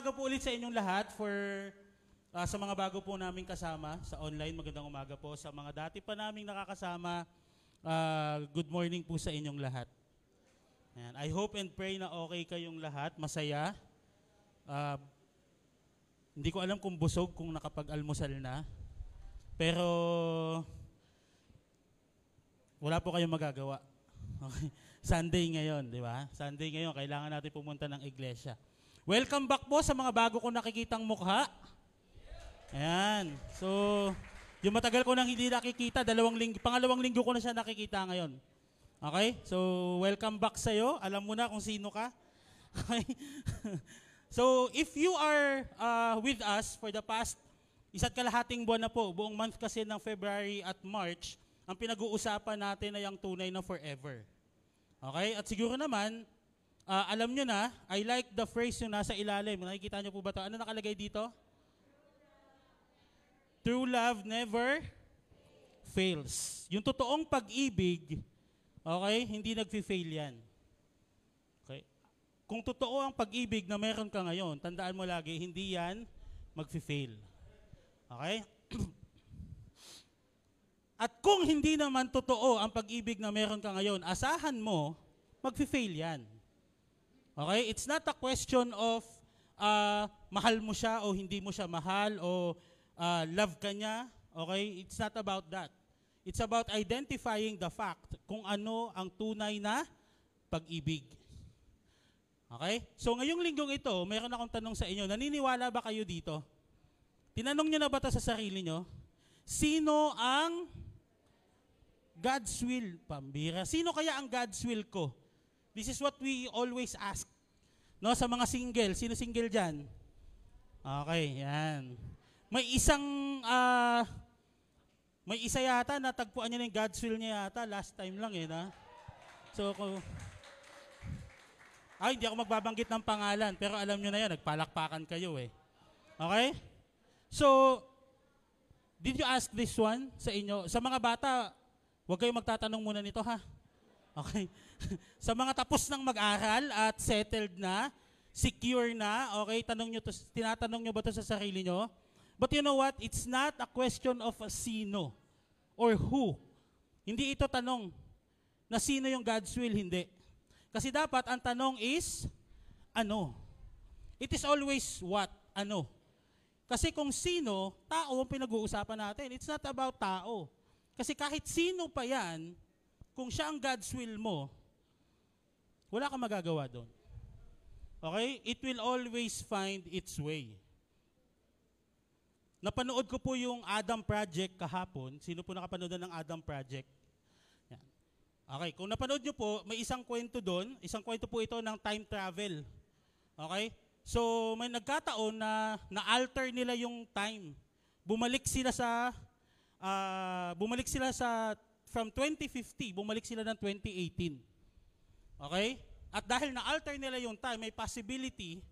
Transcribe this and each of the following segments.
umaga po ulit sa inyong lahat for ah, sa mga bago po naming kasama sa online. Magandang umaga po sa mga dati pa naming nakakasama. ah, good morning po sa inyong lahat. Ayan. I hope and pray na okay kayong lahat, masaya. Ah, hindi ko alam kung busog, kung nakapag-almusal na. Pero wala po kayong magagawa. Okay. Sunday ngayon, di ba? Sunday ngayon, kailangan natin pumunta ng iglesia. Welcome back po sa mga bago kong nakikitang mukha. Ayan. So, yung matagal ko nang hindi nakikita, dalawang linggo, pangalawang linggo ko na siya nakikita ngayon. Okay? So, welcome back sa'yo. Alam mo na kung sino ka. Okay? so, if you are uh, with us for the past isa't kalahating buwan na po, buong month kasi ng February at March, ang pinag-uusapan natin ay ang tunay na forever. Okay? At siguro naman, ah, alam nyo na, I like the phrase yung nasa ilalim. Nakikita nyo po ba ito? Ano nakalagay dito? True love never fails. Yung totoong pag-ibig, okay, hindi nagfi-fail yan. Okay? Kung totoo ang pag-ibig na meron ka ngayon, tandaan mo lagi, hindi yan magfi-fail. Okay? At kung hindi naman totoo ang pag-ibig na meron ka ngayon, asahan mo, magfi-fail yan. Okay? It's not a question of ah, mahal mo siya o hindi mo siya mahal o ah, love ka niya. Okay? It's not about that. It's about identifying the fact kung ano ang tunay na pag-ibig. Okay? So ngayong linggong ito, mayroon akong tanong sa inyo. Naniniwala ba kayo dito? Tinanong nyo na ba ito sa sarili nyo? Sino ang God's will? Pambira. Sino kaya ang God's will ko? This is what we always ask. No, sa mga single, sino single diyan? Okay, yan. May isang ah may isa yata natagpuan niya ng God's will niya yata last time lang eh, na. So kung ay, hindi ako magbabanggit ng pangalan, pero alam nyo na yan, nagpalakpakan kayo eh. Okay? So, did you ask this one sa inyo? Sa mga bata, huwag kayong magtatanong muna nito ha. Okay? sa mga tapos ng mag-aral at settled na, secure na, okay, tanong nyo to, tinatanong nyo ba to sa sarili nyo? But you know what? It's not a question of a sino or who. Hindi ito tanong na sino yung God's will, hindi. Kasi dapat ang tanong is, ano? It is always what? Ano? Kasi kung sino, tao ang pinag-uusapan natin. It's not about tao. Kasi kahit sino pa yan, kung siya ang God's will mo, wala kang magagawa doon. Okay? It will always find its way. Napanood ko po yung Adam Project kahapon. Sino po nakapanood na ng Adam Project? Yan. Okay, kung napanood nyo po, may isang kwento doon. Isang kwento po ito ng time travel. Okay? So, may nagkataon na na-alter nila yung time. Bumalik sila sa ah, bumalik sila sa from 2050, bumalik sila ng 2018. Okay? At dahil na-alter nila yung time, may possibility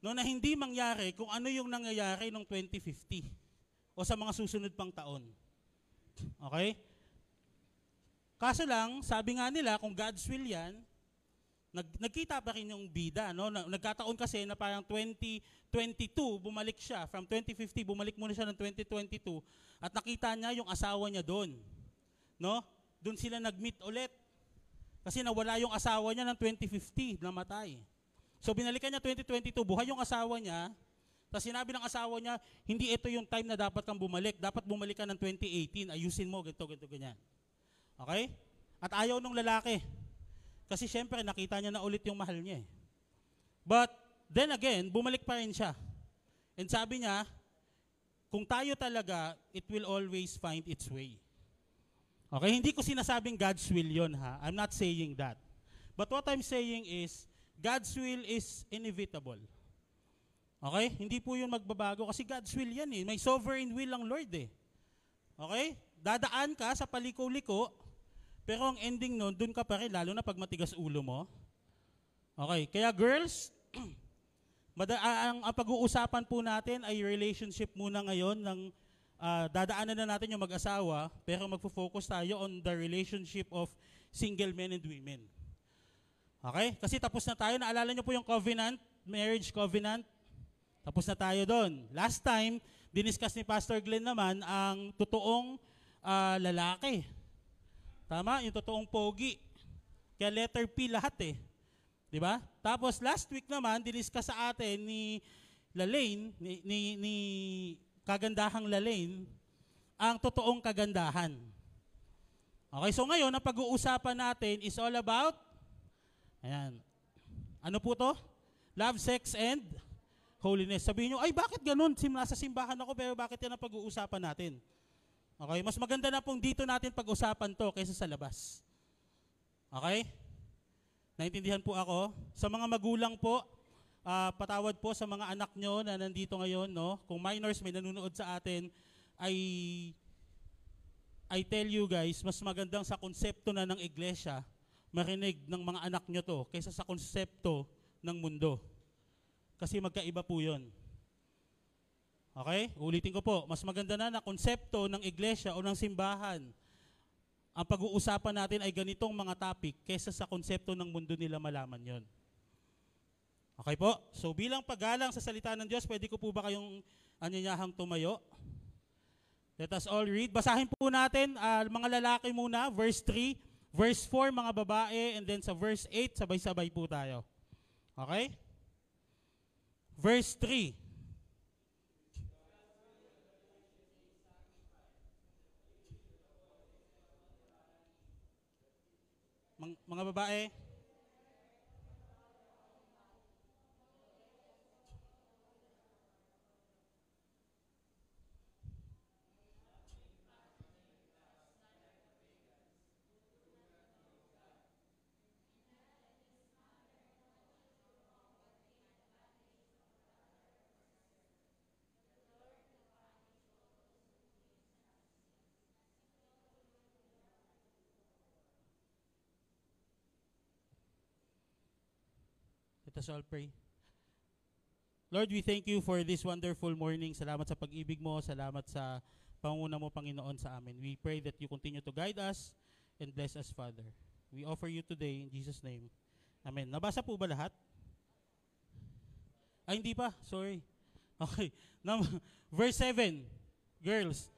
no, na hindi mangyari kung ano yung nangyayari noong 2050 o sa mga susunod pang taon. Okay? Kaso lang, sabi nga nila, kung God's will yan, nag, nagkita pa rin yung bida. No? Na- Nagkataon kasi na parang 2022, bumalik siya. From 2050, bumalik muna siya ng 2022. At nakita niya yung asawa niya doon. No? Doon sila nag-meet ulit. Kasi nawala yung asawa niya ng 2050, namatay. So binalikan niya 2022, buhay yung asawa niya. Tapos sinabi ng asawa niya, hindi ito yung time na dapat kang bumalik. Dapat bumalik ka ng 2018. Ayusin mo, ganito, ganito, ganyan. Okay? At ayaw nung lalaki. Kasi syempre, nakita niya na ulit yung mahal niya eh. But then again, bumalik pa rin siya. And sabi niya, kung tayo talaga, it will always find its way. Okay? Hindi ko sinasabing God's will yon ha. I'm not saying that. But what I'm saying is, God's will is inevitable. Okay? Hindi po yun magbabago kasi God's will yan eh. May sovereign will ang Lord eh. Okay? Dadaan ka sa paliko-liko, pero ang ending nun, dun ka pa rin, lalo na pag matigas ulo mo. Okay? Kaya girls, mada- ang, ang pag-uusapan po natin ay relationship muna ngayon ng ah, dadaanan na natin yung mag-asawa, pero magfo-focus tayo on the relationship of single men and women. Okay? Kasi tapos na tayo. Naalala niyo po yung covenant, marriage covenant. Tapos na tayo doon. Last time, diniscuss ni Pastor Glenn naman ang totoong ah, lalaki. Tama? Yung totoong pogi. Kaya letter P lahat eh. Di ba? Tapos last week naman, diniscuss sa atin ni Lalaine, ni, ni, ni kagandahang Lalaine, ang totoong kagandahan. Okay, so ngayon, ang pag-uusapan natin is all about, ayan, ano po to? Love, sex, and holiness. Sabihin nyo, ay bakit ganun? Sim, nasa simbahan ako, pero bakit yan ang pag-uusapan natin? Okay, mas maganda na pong dito natin pag-usapan to kaysa sa labas. Okay? Naintindihan po ako. Sa mga magulang po, ah, patawad po sa mga anak nyo na nandito ngayon, no? Kung minors may nanonood sa atin, ay I tell you guys, mas magandang sa konsepto na ng iglesia, marinig ng mga anak nyo to, kaysa sa konsepto ng mundo. Kasi magkaiba po yun. Okay? Ulitin ko po, mas maganda na na konsepto ng iglesia o ng simbahan. Ang pag-uusapan natin ay ganitong mga topic kaysa sa konsepto ng mundo nila malaman yon. Okay po? So bilang paggalang sa salita ng Diyos, pwede ko po ba kayong anyanyahang tumayo? Let us all read. Basahin po natin, ah, mga lalaki muna, verse 3, verse 4, mga babae, and then sa verse 8, sabay-sabay po tayo. Okay? Verse 3. Mang- mga babae, us all pray. Lord, we thank you for this wonderful morning. Salamat sa pag-ibig mo. Salamat sa panguna mo, Panginoon, sa amin. We pray that you continue to guide us and bless us, Father. We offer you today in Jesus' name. Amen. Nabasa po ba lahat? Ay, hindi pa. Sorry. Okay. Num- verse 7. Girls.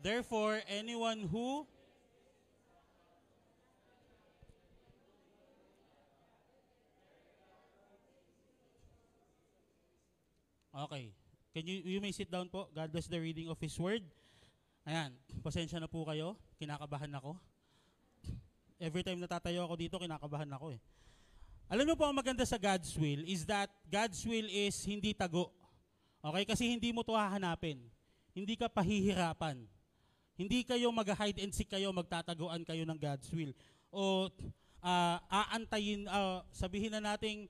Therefore, anyone who Okay. Can you, you may sit down po. God bless the reading of His Word. Ayan, pasensya na po kayo. Kinakabahan ako. Every time natatayo ako dito, kinakabahan ako eh. Alam niyo po ang maganda sa God's will is that God's will is hindi tago. Okay? Kasi hindi mo to hahanapin. Hindi ka pahihirapan. Hindi kayo mag-hide and seek kayo, magtataguan kayo ng God's will. O ah, aantayin, ah, sabihin na nating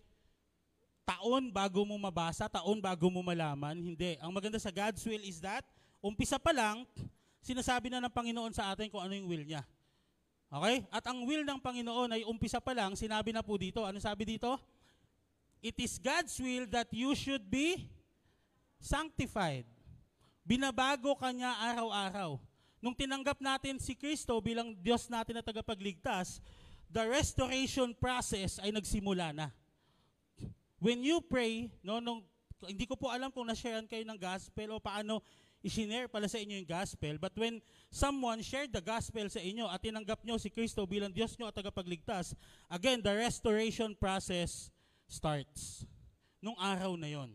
taon bago mo mabasa, taon bago mo malaman. Hindi. Ang maganda sa God's will is that, umpisa pa lang, sinasabi na ng Panginoon sa atin kung ano yung will niya. Okay? At ang will ng Panginoon ay umpisa pa lang, sinabi na po dito. Ano sabi dito? It is God's will that you should be sanctified. Binabago ka niya araw-araw. Nung tinanggap natin si Kristo bilang Diyos natin na tagapagligtas, the restoration process ay nagsimula na. When you pray, no, nung, hindi ko po alam kung na-sharean kayo ng gospel o paano i-share pala sa inyo yung gospel, but when someone shared the gospel sa inyo at tinanggap nyo si Kristo bilang Diyos nyo at tagapagligtas, again, the restoration process starts. Nung araw na yon.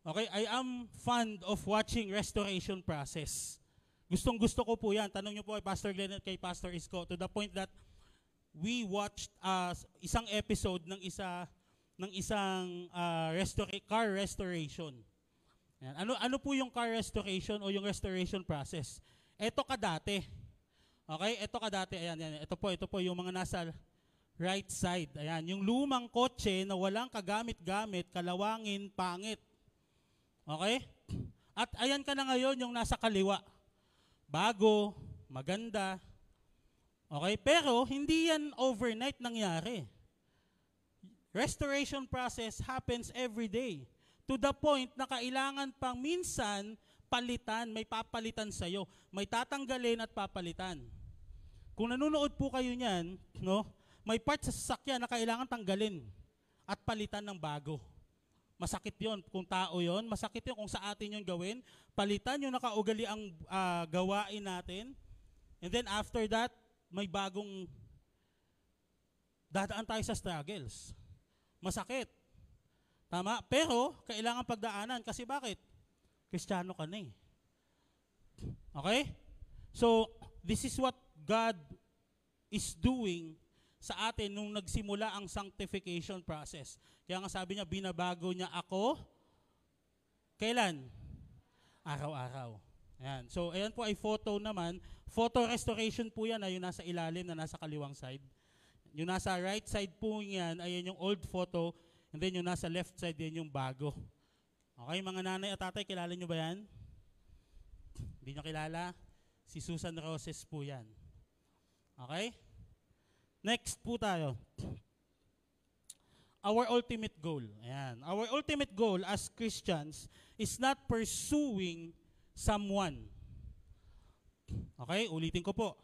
Okay, I am fond of watching restoration process. Gustong gusto ko po yan. Tanong nyo po kay Pastor Glenn at kay Pastor Isko to the point that we watched uh, isang episode ng isa ng isang uh, restora- car restoration. Yan. Ano ano po yung car restoration o yung restoration process? Ito kadate. Okay? Ito kadate. Ayan, ayan. Ito po, ito po yung mga nasa right side. Ayan, yung lumang kotse na walang kagamit-gamit, kalawangin, pangit. Okay? At ayan ka na ngayon yung nasa kaliwa. Bago, maganda. Okay? Pero hindi yan overnight nangyari. Restoration process happens every day. To the point na kailangan pang minsan palitan, may papalitan sa'yo. May tatanggalin at papalitan. Kung nanonood po kayo niyan, no, may part sa sasakyan na kailangan tanggalin at palitan ng bago. Masakit yon kung tao yon, masakit yon kung sa atin yon gawin. Palitan yung nakaugali ang ah, gawain natin. And then after that, may bagong dadaan tayo sa struggles. Masakit. Tama? Pero, kailangan pagdaanan. Kasi bakit? Kristiyano ka na eh. Okay? So, this is what God is doing sa atin nung nagsimula ang sanctification process. Kaya nga sabi niya, binabago niya ako. Kailan? Araw-araw. Ayan. So, ayan po ay photo naman. Photo restoration po yan na yung nasa ilalim na nasa kaliwang side. Yung nasa right side po yan, ayan yung old photo. And then yung nasa left side, yan yung bago. Okay, mga nanay at tatay, kilala nyo ba yan? Hindi nyo kilala? Si Susan Roses po yan. Okay? Next po tayo. Our ultimate goal. Ayan. Our ultimate goal as Christians is not pursuing someone. Okay, ulitin ko po.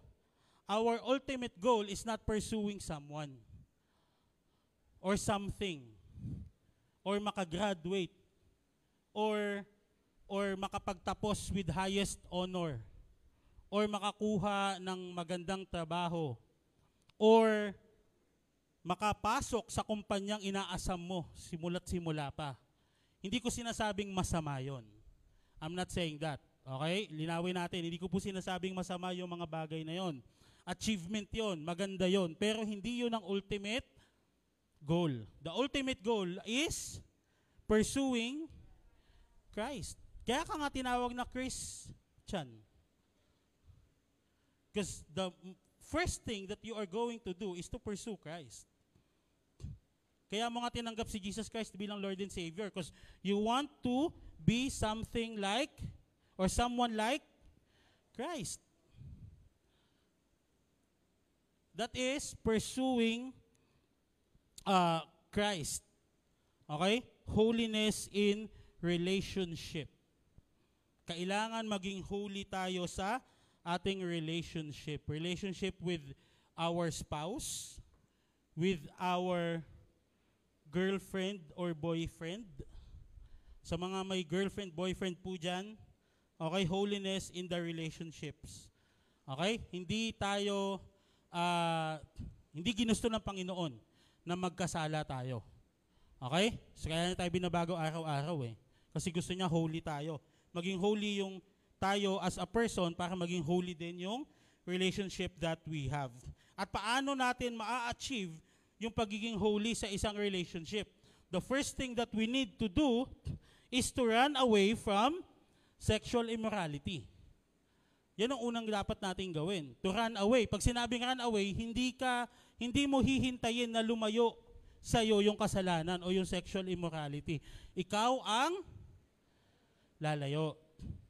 Our ultimate goal is not pursuing someone or something or makagraduate or or makapagtapos with highest honor or makakuha ng magandang trabaho or makapasok sa kumpanyang inaasam mo simula't simula pa. Hindi ko sinasabing masama yon. I'm not saying that. Okay? Linawin natin. Hindi ko po sinasabing masama yung mga bagay na yon. Achievement yon, maganda yon. Pero hindi yun ang ultimate goal. The ultimate goal is pursuing Christ. Kaya ka nga tinawag na Christian. Because the first thing that you are going to do is to pursue Christ. Kaya mo nga tinanggap si Jesus Christ bilang Lord and Savior because you want to be something like or someone like Christ. That is pursuing uh, Christ. Okay? Holiness in relationship. Kailangan maging holy tayo sa ating relationship. Relationship with our spouse, with our girlfriend or boyfriend. Sa mga may girlfriend, boyfriend po dyan, okay, holiness in the relationships. Okay? Hindi tayo, ah, hindi ginusto ng Panginoon na magkasala tayo. Okay? So kaya na tayo binabago araw-araw eh. Kasi gusto niya holy tayo. Maging holy yung tayo as a person para maging holy din yung relationship that we have. At paano natin maa-achieve yung pagiging holy sa isang relationship? The first thing that we need to do is to run away from sexual immorality. Yan ang unang dapat nating gawin. To run away. Pag sinabing run away, hindi ka hindi mo hihintayin na lumayo sa iyo yung kasalanan o yung sexual immorality. Ikaw ang lalayo.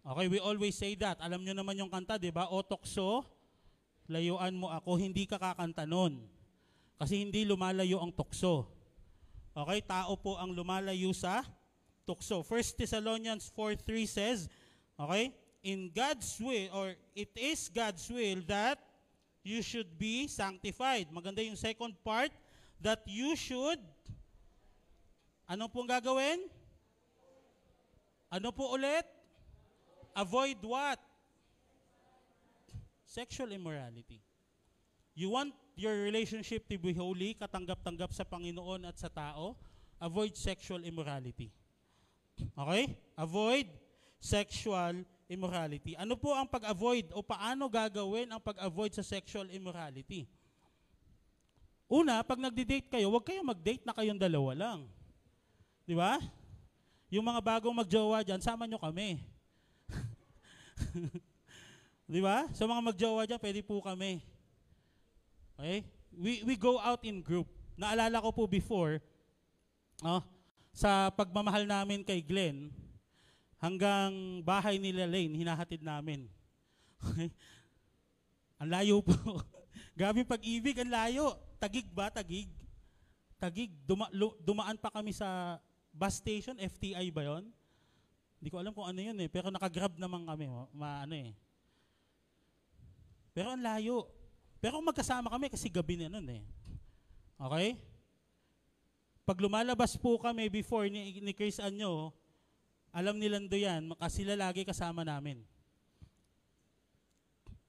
Okay, we always say that. Alam nyo naman yung kanta, di ba? O tokso, layuan mo ako, hindi ka kakanta nun. Kasi hindi lumalayo ang tukso. Okay, tao po ang lumalayo sa tukso. 1 Thessalonians 4.3 says, okay, in God's will, or it is God's will that you should be sanctified. Maganda yung second part, that you should, ano pong gagawin? Ano po ulit? Avoid what? Sexual immorality. You want your relationship to be holy, katanggap-tanggap sa Panginoon at sa tao, avoid sexual immorality. Okay? Avoid sexual immorality. Ano po ang pag-avoid o paano gagawin ang pag-avoid sa sexual immorality? Una, pag nagdi-date kayo, huwag kayong mag-date na kayong dalawa lang. Di ba? Yung mga bagong magjowa dyan, sama nyo kami. Di ba? Sa mga magjowa dyan, pwede po kami. Okay? We, we go out in group. Naalala ko po before, oh, sa pagmamahal namin kay Glenn, hanggang bahay nila Lane, hinahatid namin. Ang layo po. Grabe pag-ibig, ang layo. Tagig ba? Tagig? Tagig. Duma, lu- dumaan pa kami sa bus station, FTI ba yon? Hindi ko alam kung ano yun eh, pero nakagrab naman kami, oh. ma, ano eh. Pero ang layo. Pero magkasama kami kasi gabi na nun eh. Okay? Pag lumalabas po kami before ni, ni Chris Anyo, alam ni Lando yan, kasi sila lagi kasama namin.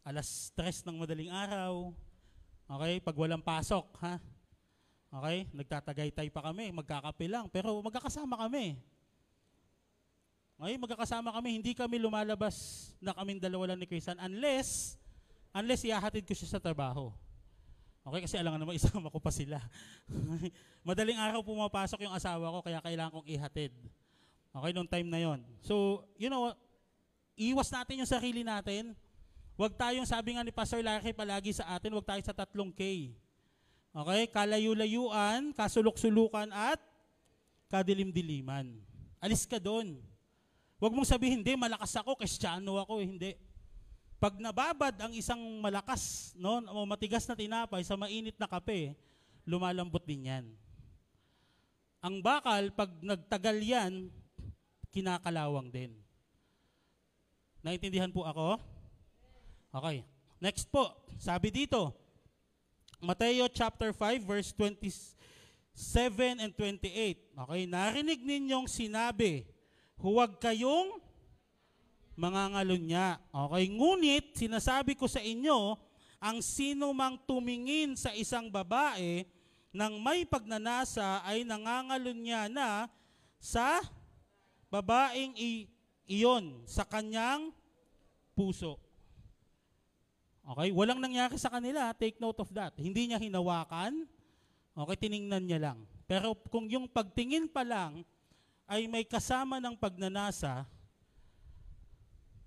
Alas stress ng madaling araw, okay, pag walang pasok, ha? Okay, nagtatagaytay pa kami, magkakape lang, pero magkakasama kami. Okay, magkakasama kami, hindi kami lumalabas na kaming dalawa lang ni Christian unless, unless ihahatid ko siya sa trabaho. Okay, kasi alam nga naman isama ko pa sila. Madaling araw pumapasok yung asawa ko, kaya kailangan kong ihatid. Okay, nung time na yon. So, you know, iwas natin yung sarili natin. Huwag tayong, sabi nga ni Pastor Larry palagi sa atin, huwag tayo sa tatlong K. Okay, kalayu-layuan, kasulok-sulukan, at kadilim-diliman. Alis ka doon. Huwag mong sabihin, hindi, malakas ako, kristyano ako, eh, hindi. Pag nababad ang isang malakas, no, o matigas na tinapay sa mainit na kape, lumalambot din yan. Ang bakal, pag nagtagal yan, kinakalawang din. Naintindihan po ako? Okay. Next po, sabi dito, Mateo chapter 5 verse 27 and 28. Okay, narinig ninyong sinabi, huwag kayong mangangalunya. Okay, ngunit sinasabi ko sa inyo, ang sino mang tumingin sa isang babae nang may pagnanasa ay nangangalunya na sa babaeng iyon sa kanyang puso. Okay, walang nangyari sa kanila, take note of that. Hindi niya hinawakan, okay, tiningnan niya lang. Pero kung yung pagtingin pa lang ay may kasama ng pagnanasa,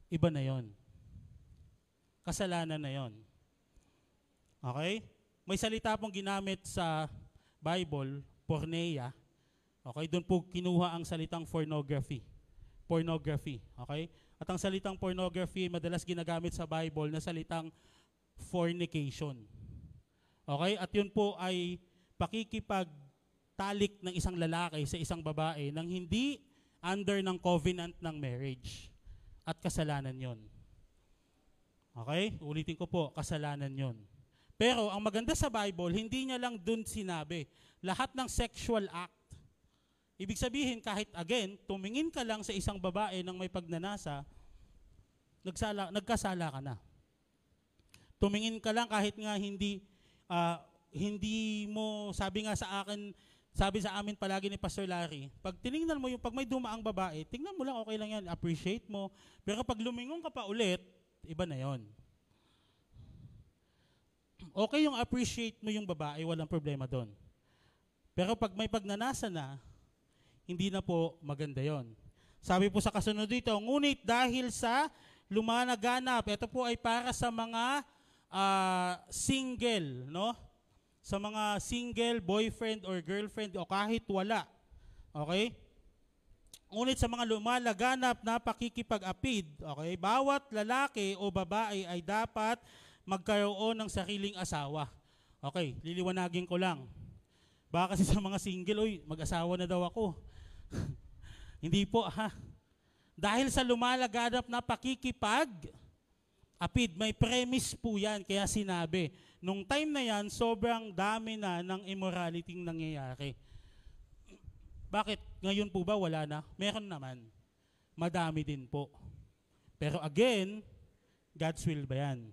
iba na yon. Kasalanan na yon. Okay? May salita pong ginamit sa Bible, porneia. Okay, doon po kinuha ang salitang pornography. Pornography, okay? At ang salitang pornography madalas ginagamit sa Bible na salitang fornication. Okay? At yun po ay pakikipagtalik ng isang lalaki sa isang babae nang hindi under ng covenant ng marriage. At kasalanan yon. Okay? Ulitin ko po, kasalanan yon. Pero ang maganda sa Bible, hindi niya lang dun sinabi. Lahat ng sexual act. Ibig sabihin, kahit again, tumingin ka lang sa isang babae ng may pagnanasa, nagsala, nagkasala ka na. Tumingin ka lang kahit nga hindi, ah, hindi mo, sabi nga sa akin, sabi sa amin palagi ni Pastor Larry, pag tiningnan mo yung, pag may dumaang babae, tingnan mo lang, okay lang yan, appreciate mo. Pero pag lumingon ka pa ulit, iba na yon. Okay yung appreciate mo yung babae, walang problema doon. Pero pag may pagnanasa na, hindi na po maganda yon. Sabi po sa kasunod dito, ngunit dahil sa lumanaganap, ito po ay para sa mga ah, single, no? Sa mga single boyfriend or girlfriend o kahit wala. Okay? Ngunit sa mga lumalaganap na pakikipag-apid, okay, bawat lalaki o babae ay dapat magkaroon ng sariling asawa. Okay, liliwanagin ko lang. Baka kasi sa mga single, oy, mag-asawa na daw ako. Hindi po, ha? Dahil sa lumalaganap na pakikipag, apid, may premise po yan, kaya sinabi. Nung time na yan, sobrang dami na ng immorality nangyayari. Bakit? Ngayon po ba wala na? Meron naman. Madami din po. Pero again, God's will ba yan?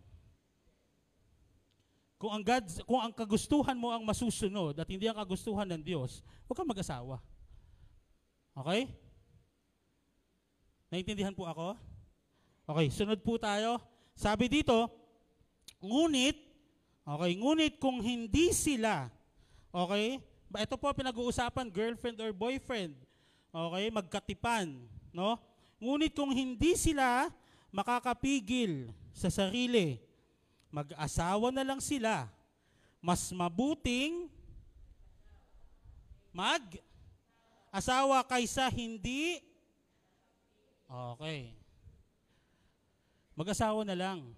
Kung ang, God's, kung ang kagustuhan mo ang masusunod at hindi ang kagustuhan ng Diyos, huwag kang mag-asawa. Okay? Naintindihan po ako? Okay, sunod po tayo. Sabi dito, ngunit, okay, ngunit kung hindi sila, okay, ito po pinag-uusapan, girlfriend or boyfriend, okay, magkatipan, no? Ngunit kung hindi sila makakapigil sa sarili, mag-asawa na lang sila, mas mabuting mag asawa kaysa hindi Okay. Mag-asawa na lang.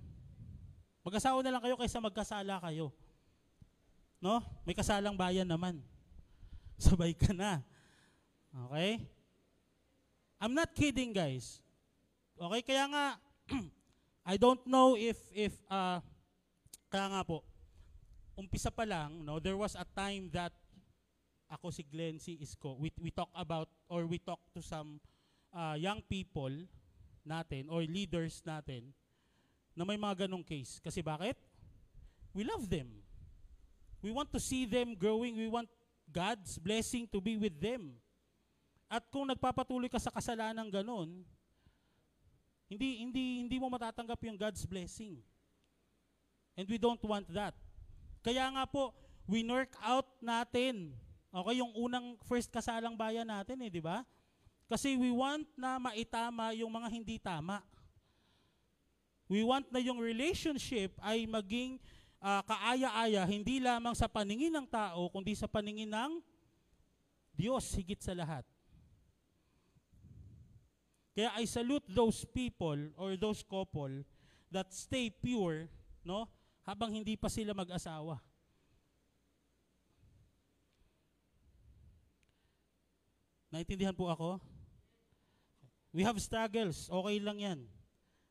Mag-asawa na lang kayo kaysa magkasala kayo. No? May kasalang bayan naman. Sabay ka na. Okay? I'm not kidding, guys. Okay, kaya nga, I don't know if, if, uh, kaya nga po, umpisa pa lang, no, there was a time that ako si Glenn C. Isko, we, we talk about or we talk to some uh, young people natin or leaders natin na may mga ganong case. Kasi bakit? We love them. We want to see them growing. We want God's blessing to be with them. At kung nagpapatuloy ka sa kasalanan ganon, hindi hindi hindi mo matatanggap yung God's blessing. And we don't want that. Kaya nga po, we work out natin. Okay, yung unang first kasalang bayan natin eh, di ba? Kasi we want na maitama yung mga hindi tama. We want na yung relationship ay maging uh, kaaya-aya, hindi lamang sa paningin ng tao, kundi sa paningin ng Diyos higit sa lahat. Kaya I salute those people or those couple that stay pure, no? Habang hindi pa sila mag-asawa. Naintindihan po ako? We have struggles. Okay lang yan.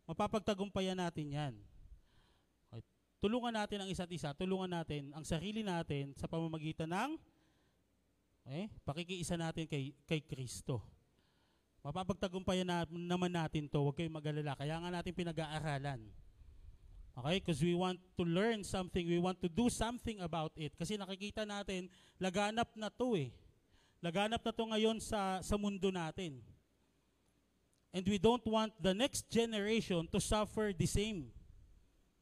Mapapagtagumpayan natin yan. Tulungan natin ang isa't isa. Tulungan natin ang sarili natin sa pamamagitan ng okay, pakikiisa natin kay, kay Kristo. Mapapagtagumpayan na, naman natin to. Huwag kayong mag-alala. Kaya nga natin pinag-aaralan. Okay? Because we want to learn something. We want to do something about it. Kasi nakikita natin, laganap na to eh. Laganap na to ngayon sa, sa mundo natin. And we don't want the next generation to suffer the same.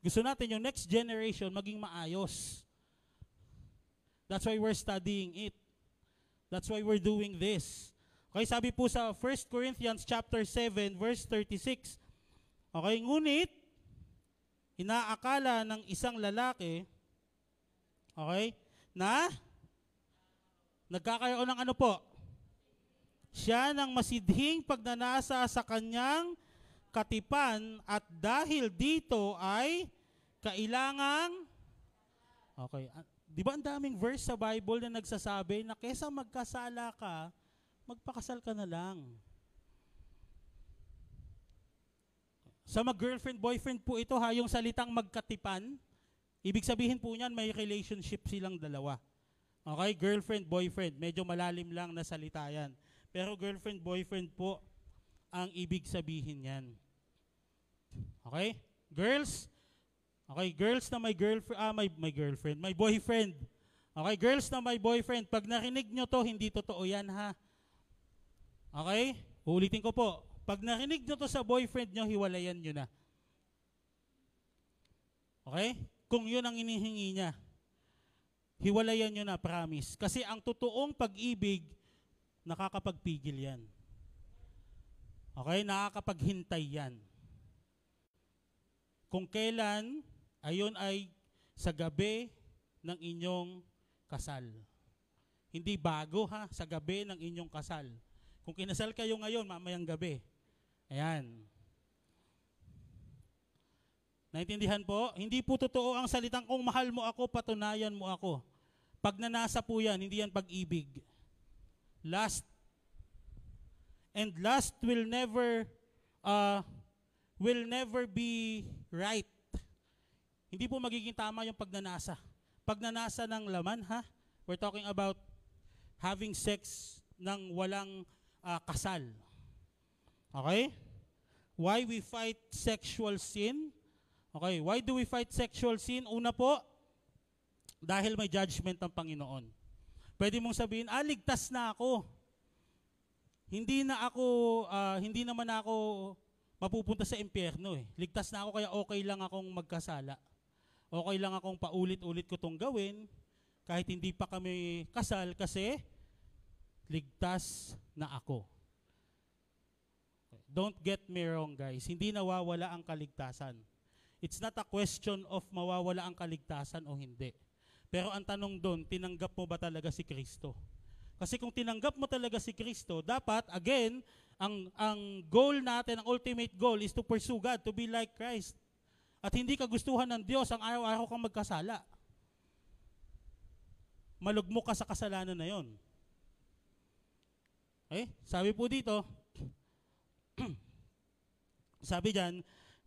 Gusto natin yung next generation maging maayos. That's why we're studying it. That's why we're doing this. Okay, sabi po sa 1 Corinthians chapter 7 verse 36. Okay, ngunit inaakala ng isang lalaki okay, na Nagkakaroon ng ano po? Siya ng masidhing pagnanasa sa kanyang katipan at dahil dito ay kailangang Okay, ah, 'di ba ang daming verse sa Bible na nagsasabi na kaysa magkasala ka, magpakasal ka na lang. Sa mag girlfriend boyfriend po ito ha, yung salitang magkatipan, ibig sabihin po niyan may relationship silang dalawa. Okay, girlfriend, boyfriend. Medyo malalim lang na salita yan. Pero girlfriend, boyfriend po ang ibig sabihin yan. Okay? Girls, okay, girls na may girlfriend, ah, may, may girlfriend, may boyfriend. Okay, girls na may boyfriend, pag narinig nyo to, hindi totoo yan ha. Okay? Ulitin ko po. Pag narinig nyo to sa boyfriend nyo, hiwalayan nyo na. Okay? Kung yun ang inihingi niya hiwalayan nyo na, promise. Kasi ang totoong pag-ibig, nakakapagpigil yan. Okay? Nakakapaghintay yan. Kung kailan, ayon ay sa gabi ng inyong kasal. Hindi bago ha, sa gabi ng inyong kasal. Kung kinasal kayo ngayon, mamayang gabi. Ayan. Naintindihan po? Hindi po totoo ang salitang kung mahal mo ako, patunayan mo ako. Pag nanasa po yan, hindi yan pag-ibig. Last. And last will never uh, will never be right. Hindi po magiging tama yung pagnanasa. Pagnanasa ng laman, ha? We're talking about having sex ng walang uh, kasal. Okay? Why we fight sexual sin? Okay, why do we fight sexual sin? Una po, dahil may judgment ng Panginoon. Pwede mong sabihin, ah, na ako. Hindi na ako, uh, hindi naman ako mapupunta sa impyerno eh. Ligtas na ako kaya okay lang akong magkasala. Okay lang akong paulit-ulit ko tong gawin kahit hindi pa kami kasal kasi ligtas na ako. Don't get me wrong guys, hindi nawawala ang kaligtasan. It's not a question of mawawala ang kaligtasan o hindi. Pero ang tanong doon, tinanggap mo ba talaga si Kristo? Kasi kung tinanggap mo talaga si Kristo, dapat, again, ang, ang goal natin, ang ultimate goal is to pursue God, to be like Christ. At hindi kagustuhan ng Diyos ang araw-araw kang magkasala. Malugmok ka sa kasalanan na yon. Okay? Sabi po dito, sabi diyan,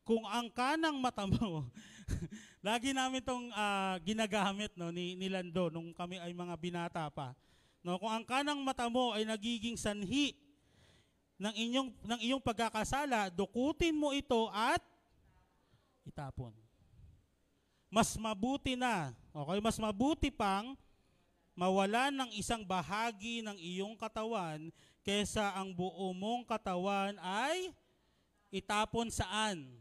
kung ang kanang mata mo Lagi namin itong ginagamit no, ni, ni Lando nung kami ay mga binata pa. No, kung ang kanang mata mo ay nagiging sanhi ng inyong ng iyong pagkakasala, dukutin mo ito at itapon. Mas mabuti na, okay, mas mabuti pang mawala ng isang bahagi ng iyong katawan kesa ang buo mong katawan ay itapon saan?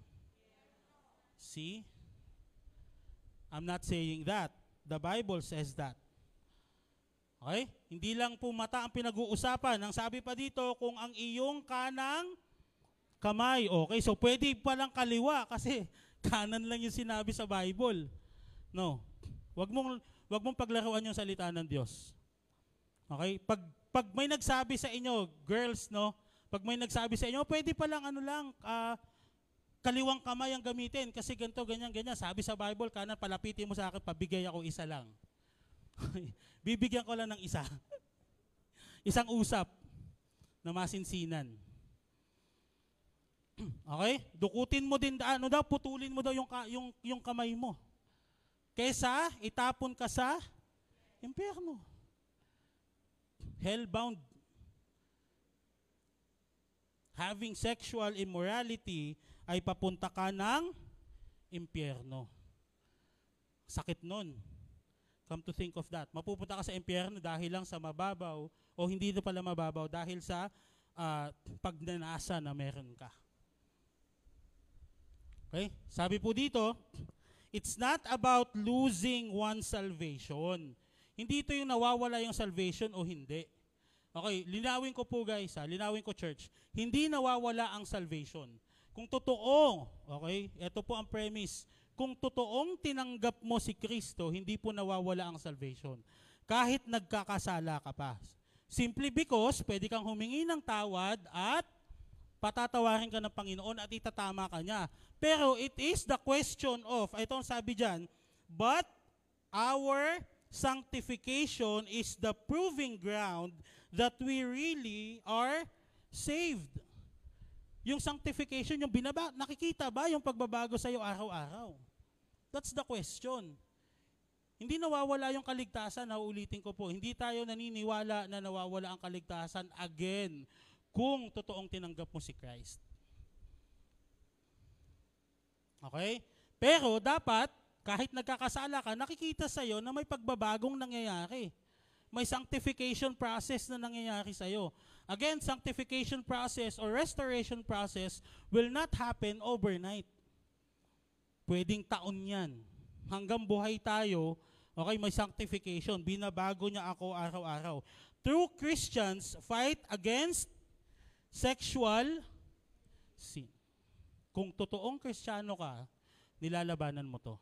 See? I'm not saying that. The Bible says that. Okay? Hindi lang po mata ang pinag-uusapan. Ang sabi pa dito, kung ang iyong kanang kamay. Okay, so pwede palang kaliwa kasi kanan lang yung sinabi sa Bible. No. Wag mong wag mong paglaruan yung salita ng Diyos. Okay? Pag pag may nagsabi sa inyo, girls, no? Pag may nagsabi sa inyo, pwede palang ano lang, uh, kaliwang kamay ang gamitin kasi ganito, ganyan, ganyan. Sabi sa Bible, kanan, palapitin mo sa akin, pabigay ako isa lang. Bibigyan ko lang ng isa. Isang usap na masinsinan. okay? Dukutin mo din ano daw, putulin mo daw yung yung yung kamay mo. Kesa itapon ka sa impyerno. Hellbound. Having sexual immorality ay papunta ka ng impyerno. Sakit nun. Come to think of that. Mapupunta ka sa impyerno dahil lang sa mababaw o hindi na pala mababaw dahil sa uh, pagnanasa na meron ka. Okay? Sabi po dito, it's not about losing one's salvation. Hindi ito yung nawawala yung salvation o hindi. Okay, linawin ko po guys, ha? linawin ko church. Hindi nawawala ang salvation. Kung totoo, okay, ito po ang premise kung totoong tinanggap mo si Kristo, hindi po nawawala ang salvation. Kahit nagkakasala ka pa. Simply because pwede kang humingi ng tawad at patatawarin ka ng Panginoon at itatama ka niya. Pero it is the question of, ito ang sabi dyan, but our sanctification is the proving ground that we really are saved. Yung sanctification, yung binaba, nakikita ba yung pagbabago sa iyo araw-araw? That's the question. Hindi nawawala yung kaligtasan, nauulitin ko po. Hindi tayo naniniwala na nawawala ang kaligtasan again kung totoong tinanggap mo si Christ. Okay? Pero dapat, kahit nagkakasala ka, nakikita sa iyo na may pagbabagong nangyayari. May sanctification process na nangyayari sa iyo. Again, sanctification process or restoration process will not happen overnight. Pwedeng taon yan. Hanggang buhay tayo, okay, may sanctification. Binabago niya ako araw-araw. True Christians fight against sexual sin. Kung totoong kristyano ka, nilalabanan mo to.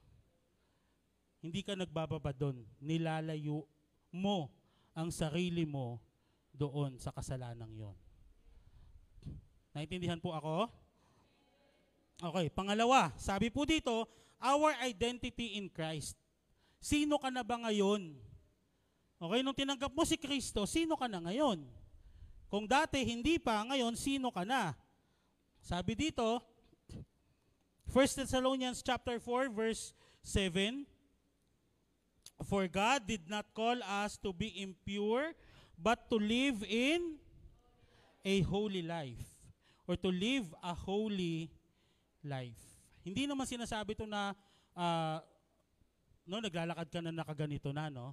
Hindi ka nagbababa doon. Nilalayo mo ang sarili mo doon sa kasalanan yon. Naintindihan po ako? Okay, pangalawa, sabi po dito, our identity in Christ. Sino ka na ba ngayon? Okay, nung tinanggap mo si Kristo, sino ka na ngayon? Kung dati hindi pa, ngayon sino ka na? Sabi dito, 1 Thessalonians chapter 4 verse 7, For God did not call us to be impure, but to live in a holy life, or to live a holy life. Hindi naman sinasabi to na uh, no, naglalakad ka na nakaganito na, no?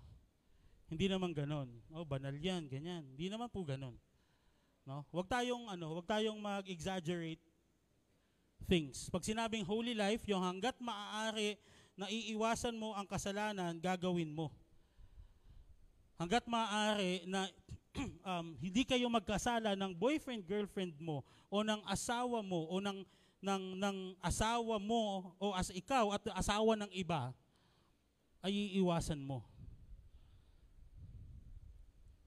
Hindi naman ganon. Oh, banal yan, ganyan. Hindi naman po ganon. No? Huwag tayong ano, huwag tayong mag-exaggerate things. Pag sinabing holy life, yung hanggat maaari na iiwasan mo ang kasalanan, gagawin mo. Hanggat maaari na um, hindi kayo magkasala ng boyfriend, girlfriend mo, o ng asawa mo, o ng ng, ng asawa mo o as ikaw at asawa ng iba, ay iiwasan mo.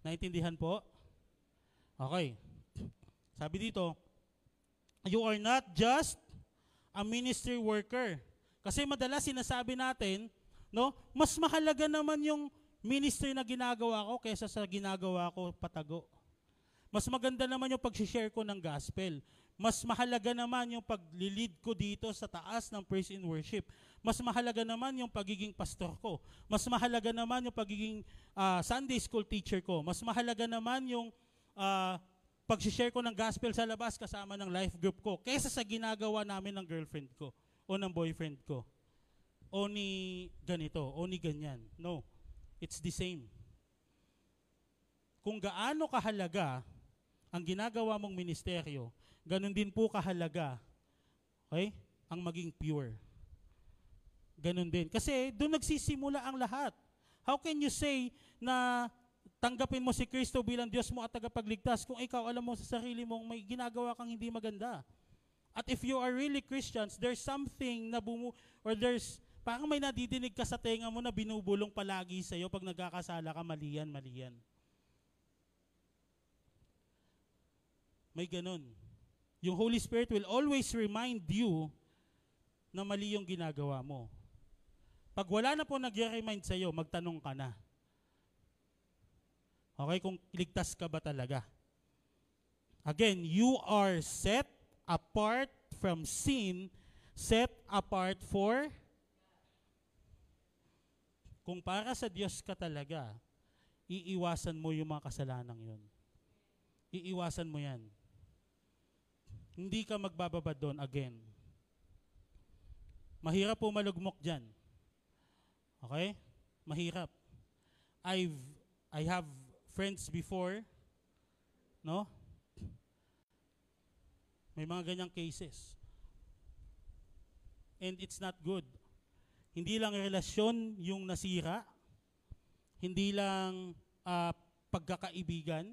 Naintindihan po? Okay. Sabi dito, you are not just a ministry worker. Kasi madalas sinasabi natin, no, mas mahalaga naman yung ministry na ginagawa ko kaysa sa ginagawa ko patago. Mas maganda naman yung pag-share ko ng gospel. Mas mahalaga naman yung paglilid ko dito sa taas ng praise and worship. Mas mahalaga naman yung pagiging pastor ko. Mas mahalaga naman yung pagiging ah, Sunday school teacher ko. Mas mahalaga naman yung ah, pag-share ko ng gospel sa labas kasama ng life group ko kaysa sa ginagawa namin ng girlfriend ko o ng boyfriend ko o ni ganito o ni ganyan. No. It's the same. Kung gaano kahalaga ang ginagawa mong ministeryo, ganun din po kahalaga okay, ang maging pure. Ganun din. Kasi doon nagsisimula ang lahat. How can you say na tanggapin mo si Kristo bilang Diyos mo at tagapagligtas kung ikaw alam mo sa sarili mong may ginagawa kang hindi maganda? At if you are really Christians, there's something na bumu or there's parang may nadidinig ka sa tenga mo na binubulong palagi sa iyo pag nagkakasala ka, maliyan, maliyan. May ganun. Yung Holy Spirit will always remind you na mali yung ginagawa mo. Pag wala na po nag-remind sa iyo, magtanong ka na. Okay, kung ligtas ka ba talaga. Again, you are set apart from sin, set apart for kung para sa Diyos ka talaga, iiwasan mo yung mga kasalanang yun. Iiwasan mo yan. Hindi ka magbababa doon again. Mahirap po malugmok dyan. Okay? Mahirap. I've, I have friends before, no? May mga ganyang cases. And it's not good. Hindi lang relasyon yung nasira, hindi lang ah, pagkakaibigan,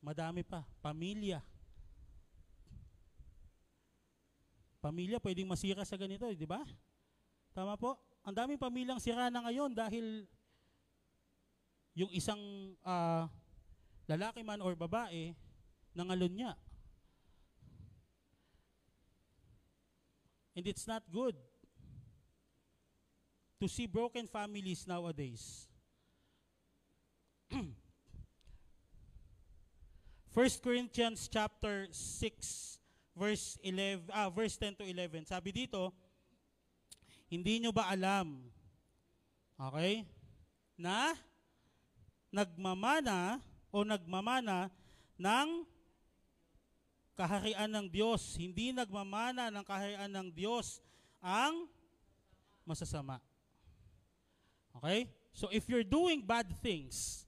madami pa, pamilya. Pamilya pwedeng masira sa ganito, eh, di ba? Tama po? Ang daming pamilyang sira na ngayon dahil yung isang ah, lalaki man or babae nangalon niya. And it's not good to see broken families nowadays. 1 Corinthians chapter 6 verse 11 ah verse 10 to 11. Sabi dito, hindi nyo ba alam? Okay? Na nagmamana o nagmamana ng kaharian ng Diyos. Hindi nagmamana ng kaharian ng Diyos ang masasama. Okay? So if you're doing bad things,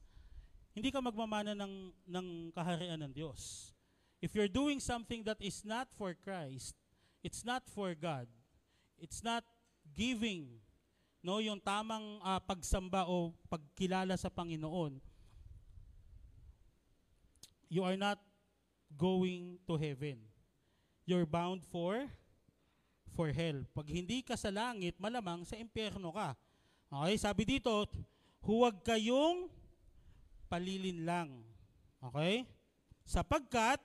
hindi ka magmamana ng, ng kaharian ng Diyos. If you're doing something that is not for Christ, it's not for God, it's not giving no yung tamang ah, pagsamba o pagkilala sa Panginoon, you are not going to heaven. You're bound for for hell. Pag hindi ka sa langit, malamang sa impyerno ka. Okay, sabi dito, huwag kayong palilin lang. Okay? Sapagkat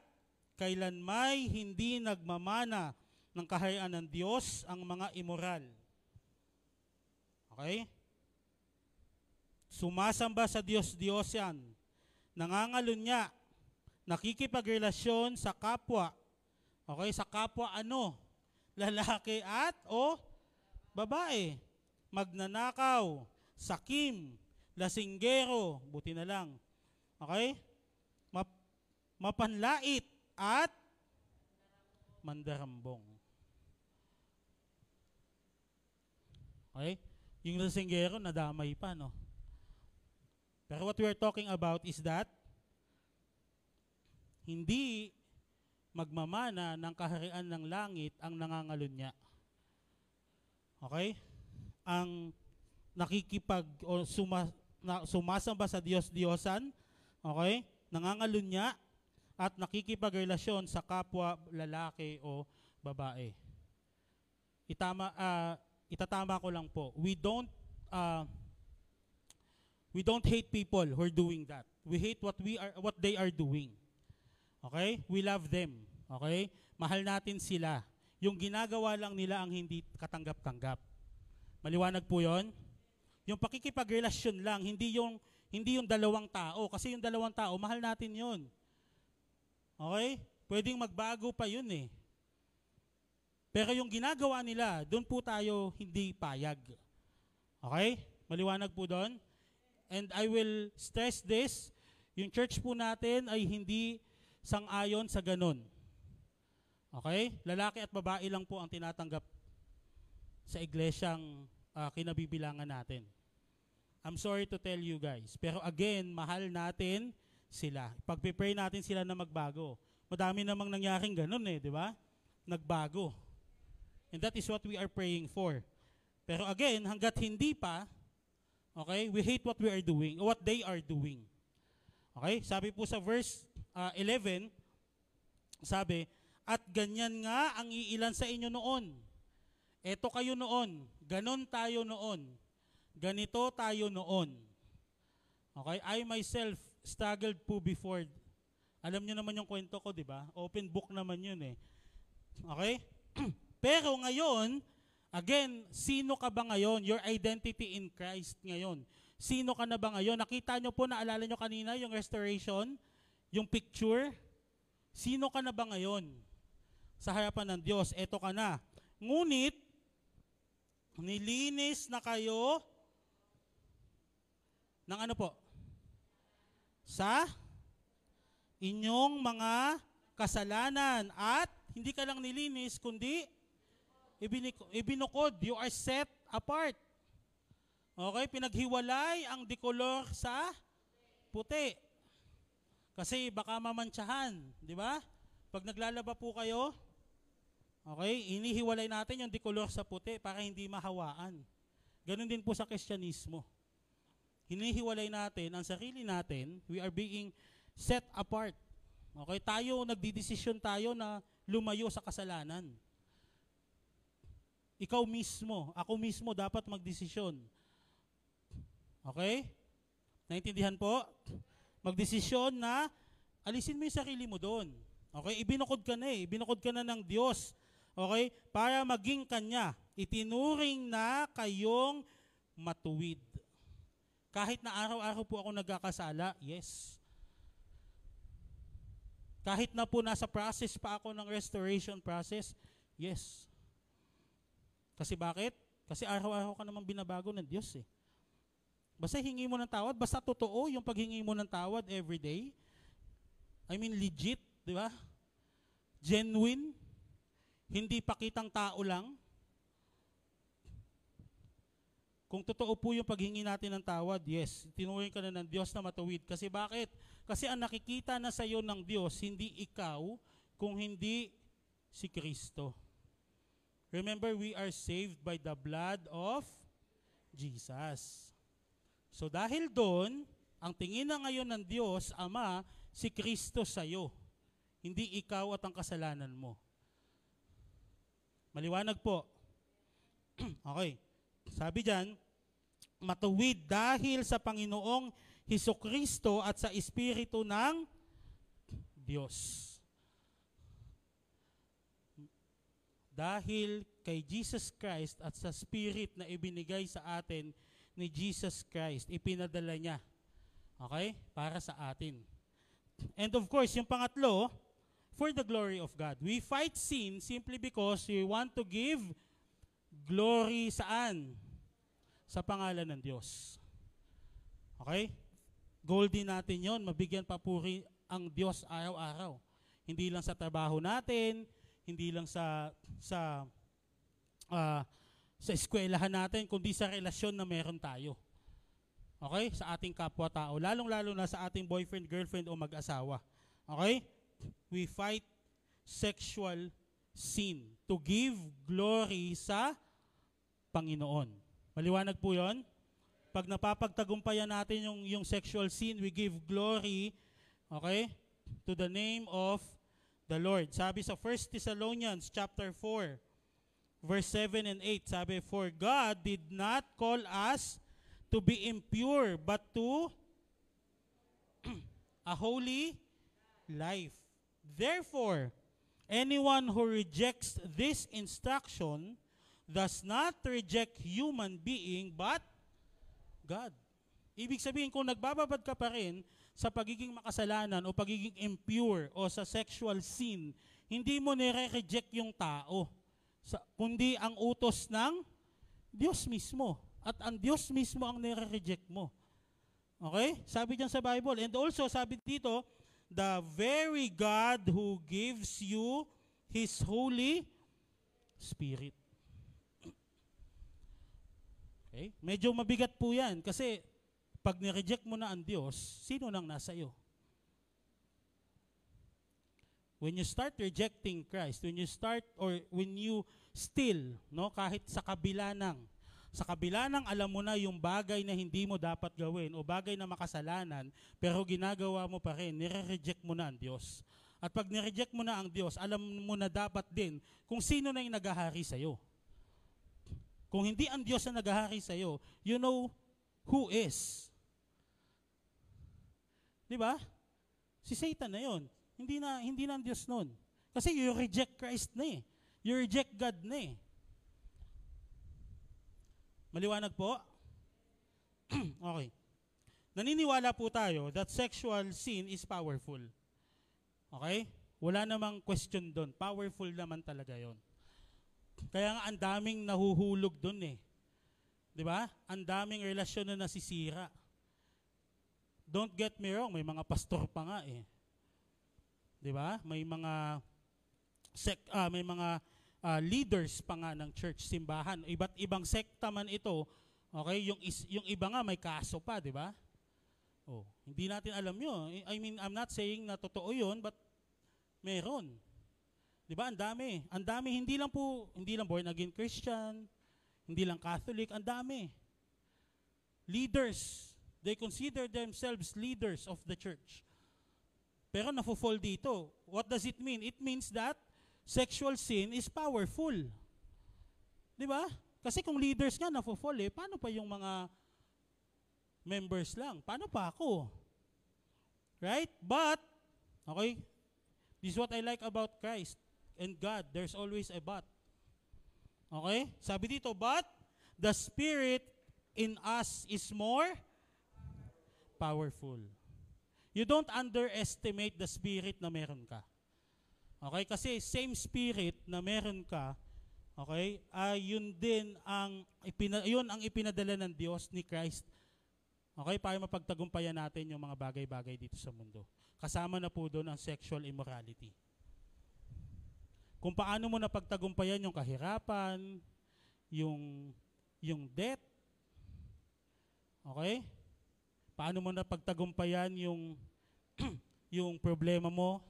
kailan may hindi nagmamana ng kahayaan ng Diyos ang mga immoral. Okay? Sumasamba sa Diyos-Diyos yan. Nangangalunya. Nakikipagrelasyon sa kapwa. Okay? Sa kapwa ano? Lalaki at o babae. Magnanakaw, sakim, lasinggero, buti na lang. Okay? Map- mapanlait at mandarambong. Okay? Yung lasinggero, nadamay pa, no? Pero what we're talking about is that hindi magmamana ng kaharian ng langit ang nangangalunya. Okay? Ang nakikipag o suma, na, sumasamba sa Diyos-Diyosan, okay? Nangangalunya at nakikipagrelasyon sa kapwa lalaki o babae. Itama ah, itatama ko lang po. We don't ah, we don't hate people who are doing that. We hate what we are what they are doing. Okay? We love them. Okay? Mahal natin sila. Yung ginagawa lang nila ang hindi katanggap-tanggap. Maliwanag po 'yon? Yung pakikipagrelasyon lang, hindi yung Hindi yung dalawang tao. Kasi yung dalawang tao, mahal natin yun. Okay? Pwedeng magbago pa yun eh. Pero yung ginagawa nila, doon po tayo hindi payag. Okay? Maliwanag po doon. And I will stress this, yung church po natin ay hindi sang-ayon sa ganun. Okay? Lalaki at babae lang po ang tinatanggap sa iglesyang uh, kinabibilangan natin. I'm sorry to tell you guys. Pero again, mahal natin sila. Pagpipray natin sila na magbago. Madami namang nangyaring ganun eh, di ba? Nagbago. And that is what we are praying for. Pero again, hanggat hindi pa, okay, we hate what we are doing, what they are doing. Okay? Sabi po sa verse uh, 11, sabi, at ganyan nga ang iilan sa inyo noon. Eto kayo noon, ganon tayo noon. Ganito tayo noon. Okay? I myself struggled po before. Alam niyo naman yung kwento ko, di ba? Open book naman yun eh. Okay? Pero ngayon, again, sino ka ba ngayon? Your identity in Christ ngayon. Sino ka na ba ngayon? Nakita nyo po, naalala nyo kanina yung restoration, yung picture. Sino ka na ba ngayon? Sa harapan ng Diyos, eto ka na. Ngunit, nilinis na kayo ng ano po? Sa inyong mga kasalanan at hindi ka lang nilinis, kundi ibinukod. You are set apart. Okay, pinaghiwalay ang decolor sa puti. Kasi baka mamantsahan, di ba? Pag naglalaba po kayo, okay, inihiwalay natin yung decolor sa puti para hindi mahawaan. Ganon din po sa Kristyanismo. Hinihiwalay natin ang sarili natin, we are being set apart. Okay, tayo, nagdidesisyon tayo na lumayo sa kasalanan. Ikaw mismo, ako mismo dapat magdesisyon. Okay? Naintindihan po? Magdesisyon na alisin mo yung sarili mo doon. Okay? Ibinukod ka na eh. Ibinukod ka na ng Diyos. Okay? Para maging Kanya. Itinuring na kayong matuwid. Kahit na araw-araw po ako nagkakasala, yes. Kahit na po nasa process pa ako ng restoration process, yes. Kasi bakit? Kasi araw-araw ka naman binabago ng Diyos eh. Basta hingi mo ng tawad, basta totoo yung paghingi mo ng tawad every day. I mean legit, di ba? Genuine. Hindi pakitang tao lang. Kung totoo po yung paghingi natin ng tawad, yes, tinuring ka na ng Diyos na matuwid. Kasi bakit? Kasi ang nakikita na sa iyo ng Diyos, hindi ikaw, kung hindi si Kristo. Remember, we are saved by the blood of Jesus. So dahil doon, ang tingin na ngayon ng Diyos, Ama, si Kristo sa iyo. Hindi ikaw at ang kasalanan mo. Maliwanag po. okay. Sabi diyan, matuwid dahil sa Panginoong Heso Kristo at sa Espiritu ng Diyos. Dahil kay Jesus Christ at sa Spirit na ibinigay sa atin ni Jesus Christ, ipinadala niya. Okay? Para sa atin. And of course, yung pangatlo, for the glory of God. We fight sin simply because we want to give glory saan? Sa pangalan ng Diyos. Okay? Goal natin yon, mabigyan papuri ang Diyos araw-araw. Hindi lang sa trabaho natin, hindi lang sa sa uh, sa eskwelahan natin, kundi sa relasyon na meron tayo. Okay? Sa ating kapwa-tao. Lalong-lalo na sa ating boyfriend, girlfriend o mag-asawa. Okay? We fight sexual sin to give glory sa Panginoon. Maliwanag po yon? Pag napapagtagumpayan natin yung, yung sexual sin, we give glory, okay, to the name of the Lord. Sabi sa 1 Thessalonians chapter 4, verse 7 and 8, sabi, For God did not call us to be impure, but to a holy life. Therefore, anyone who rejects this instruction does not reject human being, but God. Ibig sabihin, kung nagbababad ka pa rin sa pagiging makasalanan o pagiging impure o sa sexual sin, hindi mo nire-reject yung tao, sa, kundi ang utos ng Diyos mismo. At ang Diyos mismo ang nire-reject mo. Okay? Sabi diyan sa Bible. And also, sabi dito, the very God who gives you His Holy Spirit. Okay? Medyo mabigat po yan kasi pag nireject mo na ang Diyos, sino nang nasa iyo? When you start rejecting Christ, when you start or when you still, no, kahit sa kabila ng sa kabila ng alam mo na yung bagay na hindi mo dapat gawin o bagay na makasalanan, pero ginagawa mo pa rin, nire-reject mo na ang Diyos. At pag nireject mo na ang Diyos, alam mo na dapat din kung sino na yung naghahari sa'yo. Kung hindi ang Diyos na naghahari sa'yo, you know who is. Di ba? Si Satan na yon. Hindi na, hindi na ang Diyos nun. Kasi you reject Christ na eh. You reject God na eh. Maliwanag po? okay. Naniniwala po tayo that sexual sin is powerful. Okay? Wala namang question doon. Powerful naman talaga yon. Kaya nga ang daming nahuhulog doon eh. 'Di ba? Ang daming relasyon na nasisira. Don't get me wrong, may mga pastor pa nga eh. 'Di ba? May mga sek uh, may mga uh, leaders pa nga ng church simbahan. Iba't ibang sekta man ito. Okay, yung is, yung iba nga may kaso pa, 'di ba? Oh, hindi natin alam 'yon. I mean, I'm not saying na totoo 'yon, but meron. 'Di ba? Ang dami. Ang dami hindi lang po hindi lang born again Christian, hindi lang Catholic, ang dami. Leaders, they consider themselves leaders of the church. Pero nafo-fall dito. What does it mean? It means that sexual sin is powerful. 'Di ba? Kasi kung leaders nga nafo-fall eh, paano pa yung mga members lang? Paano pa ako? Right? But okay, this is what I like about Christ and God. There's always a but. Okay? Sabi dito, but the Spirit in us is more powerful. You don't underestimate the Spirit na meron ka. Okay? Kasi same Spirit na meron ka, okay, ay uh, yun din ang, ipina, yun ang ipinadala ng Diyos ni Christ Okay, para mapagtagumpayan natin yung mga bagay-bagay dito sa mundo. Kasama na po doon ang sexual immorality kung paano mo napagtagumpayan yung kahirapan, yung yung debt. Okay? Paano mo napagtagumpayan yung yung problema mo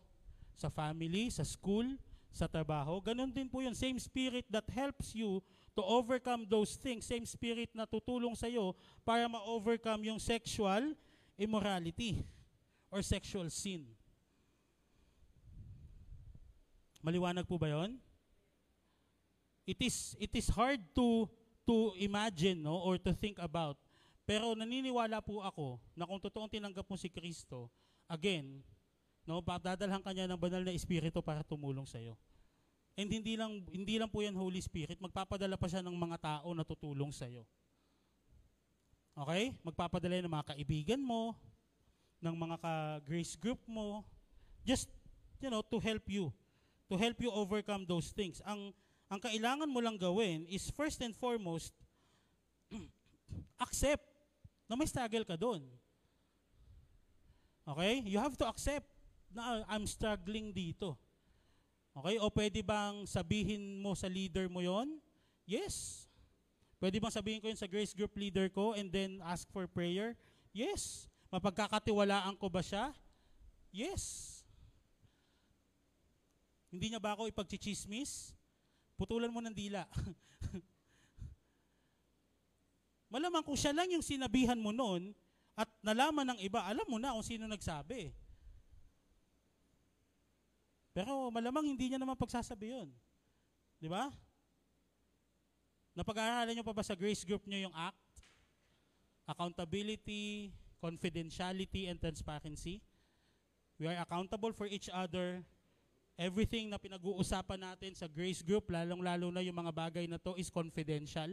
sa family, sa school, sa trabaho. Ganon din po yun. Same spirit that helps you to overcome those things. Same spirit na tutulong sa iyo para ma-overcome yung sexual immorality or sexual sin. Maliwanag po ba 'yon? It is it is hard to to imagine no or to think about. Pero naniniwala po ako na kung totoong tinanggap mo si Kristo, again, no, dadalhan kanya ng banal na espiritu para tumulong sa iyo. And hindi lang hindi lang po 'yan Holy Spirit, magpapadala pa siya ng mga tao na tutulong sa iyo. Okay? Magpapadala ng mga kaibigan mo, ng mga ka-grace group mo, just you know, to help you to help you overcome those things. Ang ang kailangan mo lang gawin is first and foremost accept na may struggle ka doon. Okay? You have to accept na I'm struggling dito. Okay? O pwede bang sabihin mo sa leader mo yon? Yes. Pwede bang sabihin ko yun sa grace group leader ko and then ask for prayer? Yes. Mapagkakatiwalaan ko ba siya? Yes. Hindi niya ba ako ipagchichismis? Putulan mo ng dila. Malamang kung siya lang yung sinabihan mo noon at nalaman ng iba, alam mo na kung sino nagsabi. Pero malamang hindi niya naman pagsasabi yun. Di ba? Napag-aaralan niyo pa ba sa grace group niyo yung ACT? Accountability, confidentiality, and transparency. We are accountable for each other everything na pinag-uusapan natin sa Grace Group, lalong-lalo na yung mga bagay na to is confidential.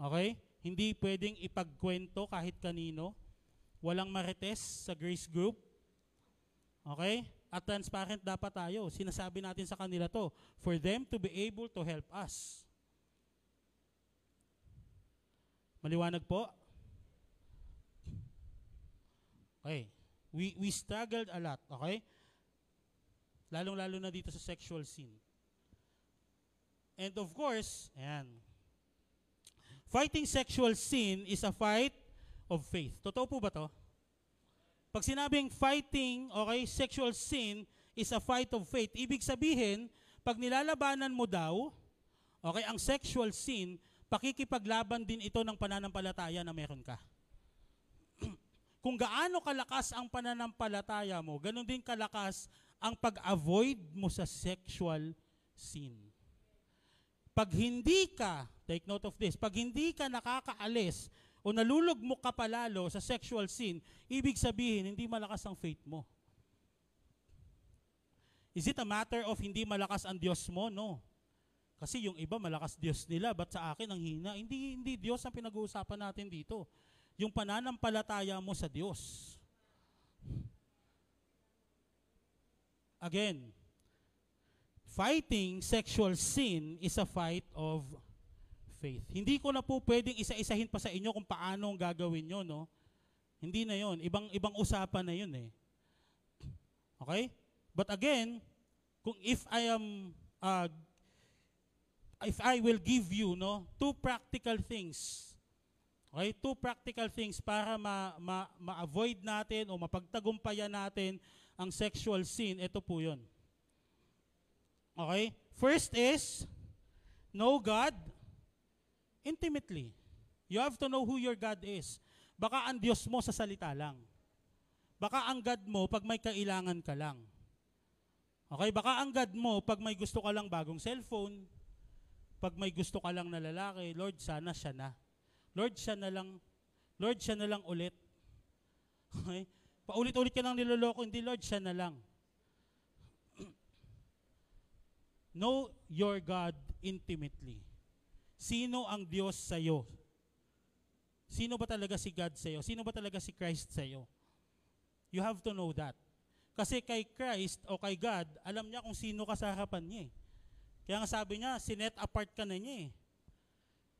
Okay? Hindi pwedeng ipagkwento kahit kanino. Walang marites sa grace group. Okay? At transparent dapat tayo. Sinasabi natin sa kanila to for them to be able to help us. Maliwanag po? Okay. We, we struggled a lot, okay? Lalong-lalo na dito sa sexual sin. And of course, ayan. Fighting sexual sin is a fight of faith. Totoo po ba to? Pag sinabing fighting, okay, sexual sin is a fight of faith, ibig sabihin, pag nilalabanan mo daw, okay, ang sexual sin, pakikipaglaban din ito ng pananampalataya na meron ka. Kung gaano kalakas ang pananampalataya mo, ganun din kalakas ang pag-avoid mo sa sexual sin. Pag hindi ka, take note of this, pag hindi ka nakakaalis o nalulog mo ka palalo sa sexual sin, ibig sabihin, hindi malakas ang faith mo. Is it a matter of hindi malakas ang Diyos mo? No. Kasi yung iba, malakas Diyos nila, ba't sa akin ang hina? Hindi, hindi Diyos ang pinag-uusapan natin dito. Yung pananampalataya mo sa Diyos. Again, fighting sexual sin is a fight of faith. Hindi ko na po pwedeng isa-isahin pa sa inyo kung paano gagawin nyo, no? Hindi na yon. Ibang, ibang usapan na yun eh. Okay? But again, kung if I am, uh, if I will give you, no, two practical things, okay, two practical things para ma, ma, ma-avoid natin o mapagtagumpayan natin ang sexual sin, ito po yun. Okay? First is, know God intimately. You have to know who your God is. Baka ang Diyos mo sa salita lang. Baka ang God mo pag may kailangan ka lang. Okay? Baka ang God mo pag may gusto ka lang bagong cellphone, pag may gusto ka lang na lalaki, Lord, sana siya na. Lord, siya na lang. Lord, siya na lang ulit. Okay? Paulit-ulit ka lang niloloko, hindi Lord, siya na lang. Know your God intimately. Sino ang Diyos sa iyo? Sino ba talaga si God sa iyo? Sino ba talaga si Christ sa iyo? You have to know that. Kasi kay Christ o kay God, alam niya kung sino ka sa harapan niya eh. Kaya nga sabi niya, sinet apart ka na niya eh.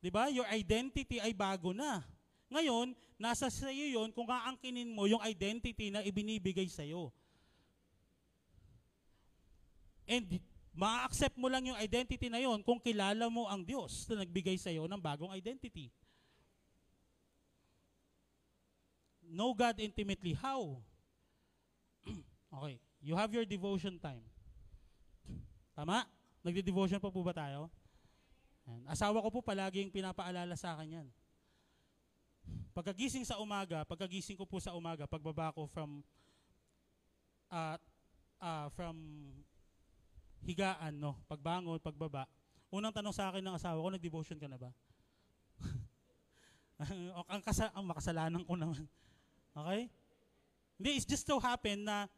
'Di ba? Your identity ay bago na. Ngayon, nasa sa iyo 'yon kung aangkinin mo yung identity na ibinibigay sa iyo. And ma-accept mo lang yung identity na yon kung kilala mo ang Diyos na nagbigay sa iyo ng bagong identity. Know God intimately. How? okay. You have your devotion time. Tama? Nagde-devotion pa po ba tayo? Yan. Asawa ko po palaging pinapaalala sa akin yan. Pagkagising sa umaga, pagkagising ko po sa umaga, pagbaba ko from uh, uh, from higaan, no? Pagbangon, pagbaba. Unang tanong sa akin ng asawa ko, nag-devotion ka na ba? ang, kasa- ang makasalanan ko naman. Okay? Hindi, it's just so happen na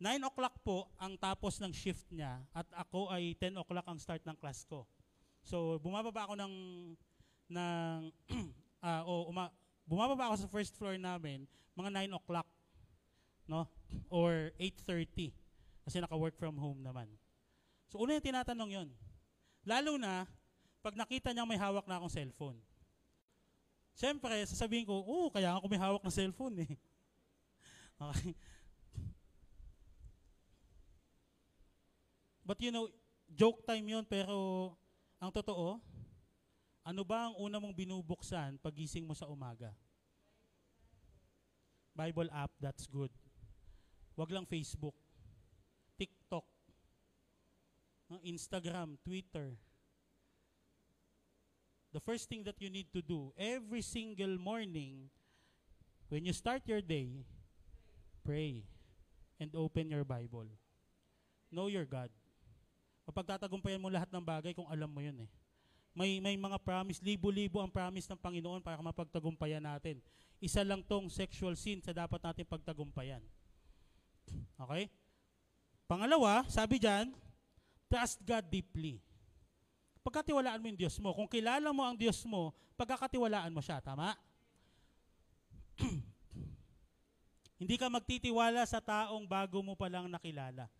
9 o'clock po ang tapos ng shift niya at ako ay 10 o'clock ang start ng class ko. So, bumababa ako ng, ng uh, o uma, bumababa ako sa first floor namin mga 9 o'clock no? or 8.30 kasi naka-work from home naman. So, una yung tinatanong yon. Lalo na, pag nakita niya may hawak na akong cellphone. Siyempre, sasabihin ko, oo, kaya ako may hawak na cellphone eh. Okay. But you know, joke time yon pero ang totoo, ano ba ang una mong binubuksan pagising mo sa umaga? Bible app, that's good. Wag lang Facebook. TikTok. Instagram, Twitter. The first thing that you need to do every single morning when you start your day, pray and open your Bible. Know your God. Mapagtatagumpayan mo lahat ng bagay kung alam mo yun eh. May, may mga promise, libo-libo ang promise ng Panginoon para mapagtagumpayan natin. Isa lang tong sexual sin sa dapat natin pagtagumpayan. Okay? Pangalawa, sabi dyan, trust God deeply. pagkatiwalaan mo yung Diyos mo. Kung kilala mo ang Diyos mo, pagkakatiwalaan mo siya. Tama? Hindi ka magtitiwala sa taong bago mo palang nakilala.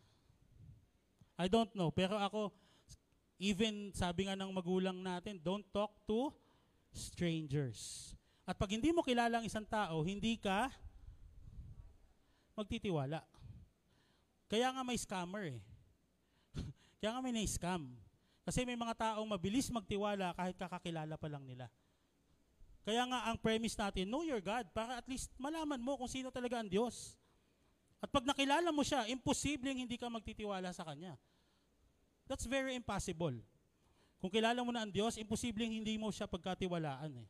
I don't know, pero ako, even sabi nga ng magulang natin, don't talk to strangers. At pag hindi mo kilala ang isang tao, hindi ka magtitiwala. Kaya nga may scammer eh. Kaya may na-scam. Kasi may mga taong mabilis magtiwala kahit kakakilala pa lang nila. Kaya nga ang premise natin, know your God, para at least malaman mo kung sino talaga ang Diyos. At pag nakilala mo siya, imposibleng hindi ka magtitiwala sa Kanya. That's very impossible. Kung kilala mo na ang Diyos, imposibleng hindi mo siya pagkatiwalaan eh.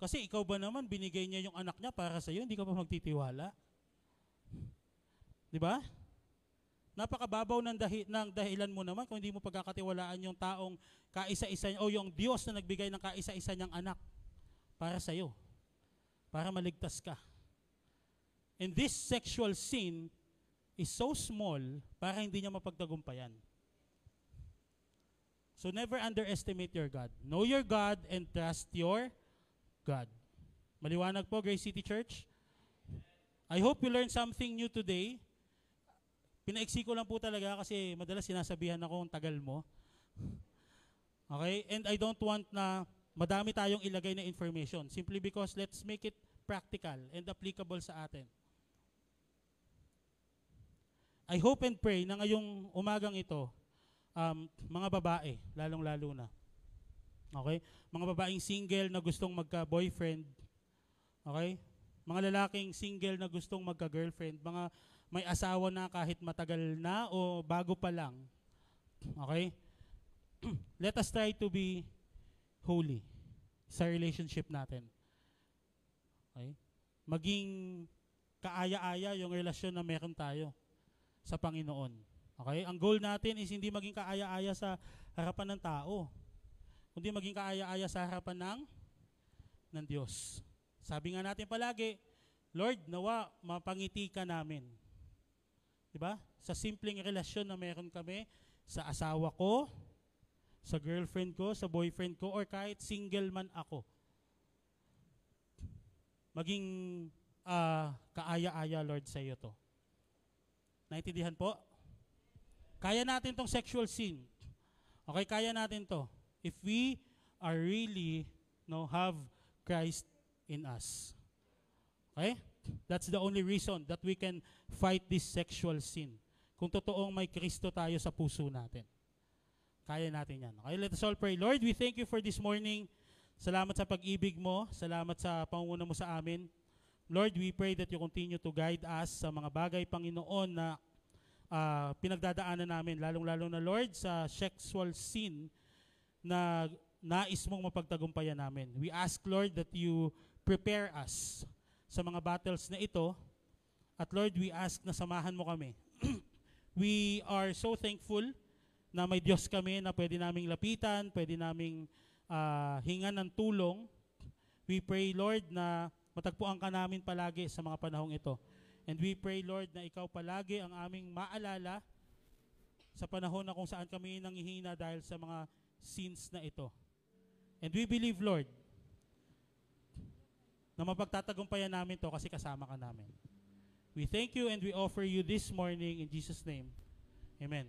Kasi ikaw ba naman, binigay niya yung anak niya para sa iyo, hindi ka pa magtitiwala? Di ba? Napakababaw ng, dahi, ng dahilan mo naman kung hindi mo pagkakatiwalaan yung taong kaisa-isa o yung Diyos na nagbigay ng kaisa-isa niyang anak para sa iyo. Para maligtas ka. And this sexual sin is so small para hindi niya mapagtagumpayan. So never underestimate your God. Know your God and trust your God. Maliwanag po, Grace City Church? I hope you learned something new today. Pinaiksi ko lang po talaga kasi madalas sinasabihan ako ang tagal mo. Okay? And I don't want na madami tayong ilagay na information simply because let's make it practical and applicable sa atin. I hope and pray na ngayong umagang ito, um, mga babae, lalong-lalo na. Okay? Mga babaeng single na gustong magka-boyfriend. Okay? Mga lalaking single na gustong magka-girlfriend. Mga may asawa na kahit matagal na o bago pa lang. Okay? Let us try to be holy sa relationship natin. Okay? Maging kaaya-aya yung relasyon na meron tayo sa Panginoon. Okay? Ang goal natin is hindi maging kaaya-aya sa harapan ng tao, kundi maging kaaya-aya sa harapan ng ng Diyos. Sabi nga natin palagi, Lord, nawa mapangiti ka namin. 'Di ba? Sa simpleng relasyon na meron kami sa asawa ko, sa girlfriend ko, sa boyfriend ko, or kahit single man ako. Maging ah, kaaya-aya, Lord, sa iyo to. Naintindihan po? Kaya natin tong sexual sin. Okay, kaya natin to. If we are really no have Christ in us. Okay? That's the only reason that we can fight this sexual sin. Kung totoong may Kristo tayo sa puso natin. Kaya natin yan. Okay, let us all pray. Lord, we thank you for this morning. Salamat sa pag-ibig mo. Salamat sa pangunguna mo sa amin. Lord, we pray that you continue to guide us sa mga bagay, Panginoon, na ah, pinagdadaanan namin, lalong-lalo na, Lord, sa sexual sin na nais mong mapagtagumpayan namin. We ask, Lord, that you prepare us sa mga battles na ito. At Lord, we ask na samahan mo kami. we are so thankful na may Diyos kami na pwede naming lapitan, pwede naming ah, hingan ng tulong. We pray, Lord, na matagpuan ka namin palagi sa mga panahong ito. And we pray, Lord, na ikaw palagi ang aming maalala sa panahon na kung saan kami nangihina dahil sa mga sins na ito. And we believe, Lord, na mapagtatagumpayan namin to kasi kasama ka namin. We thank you and we offer you this morning in Jesus' name. Amen.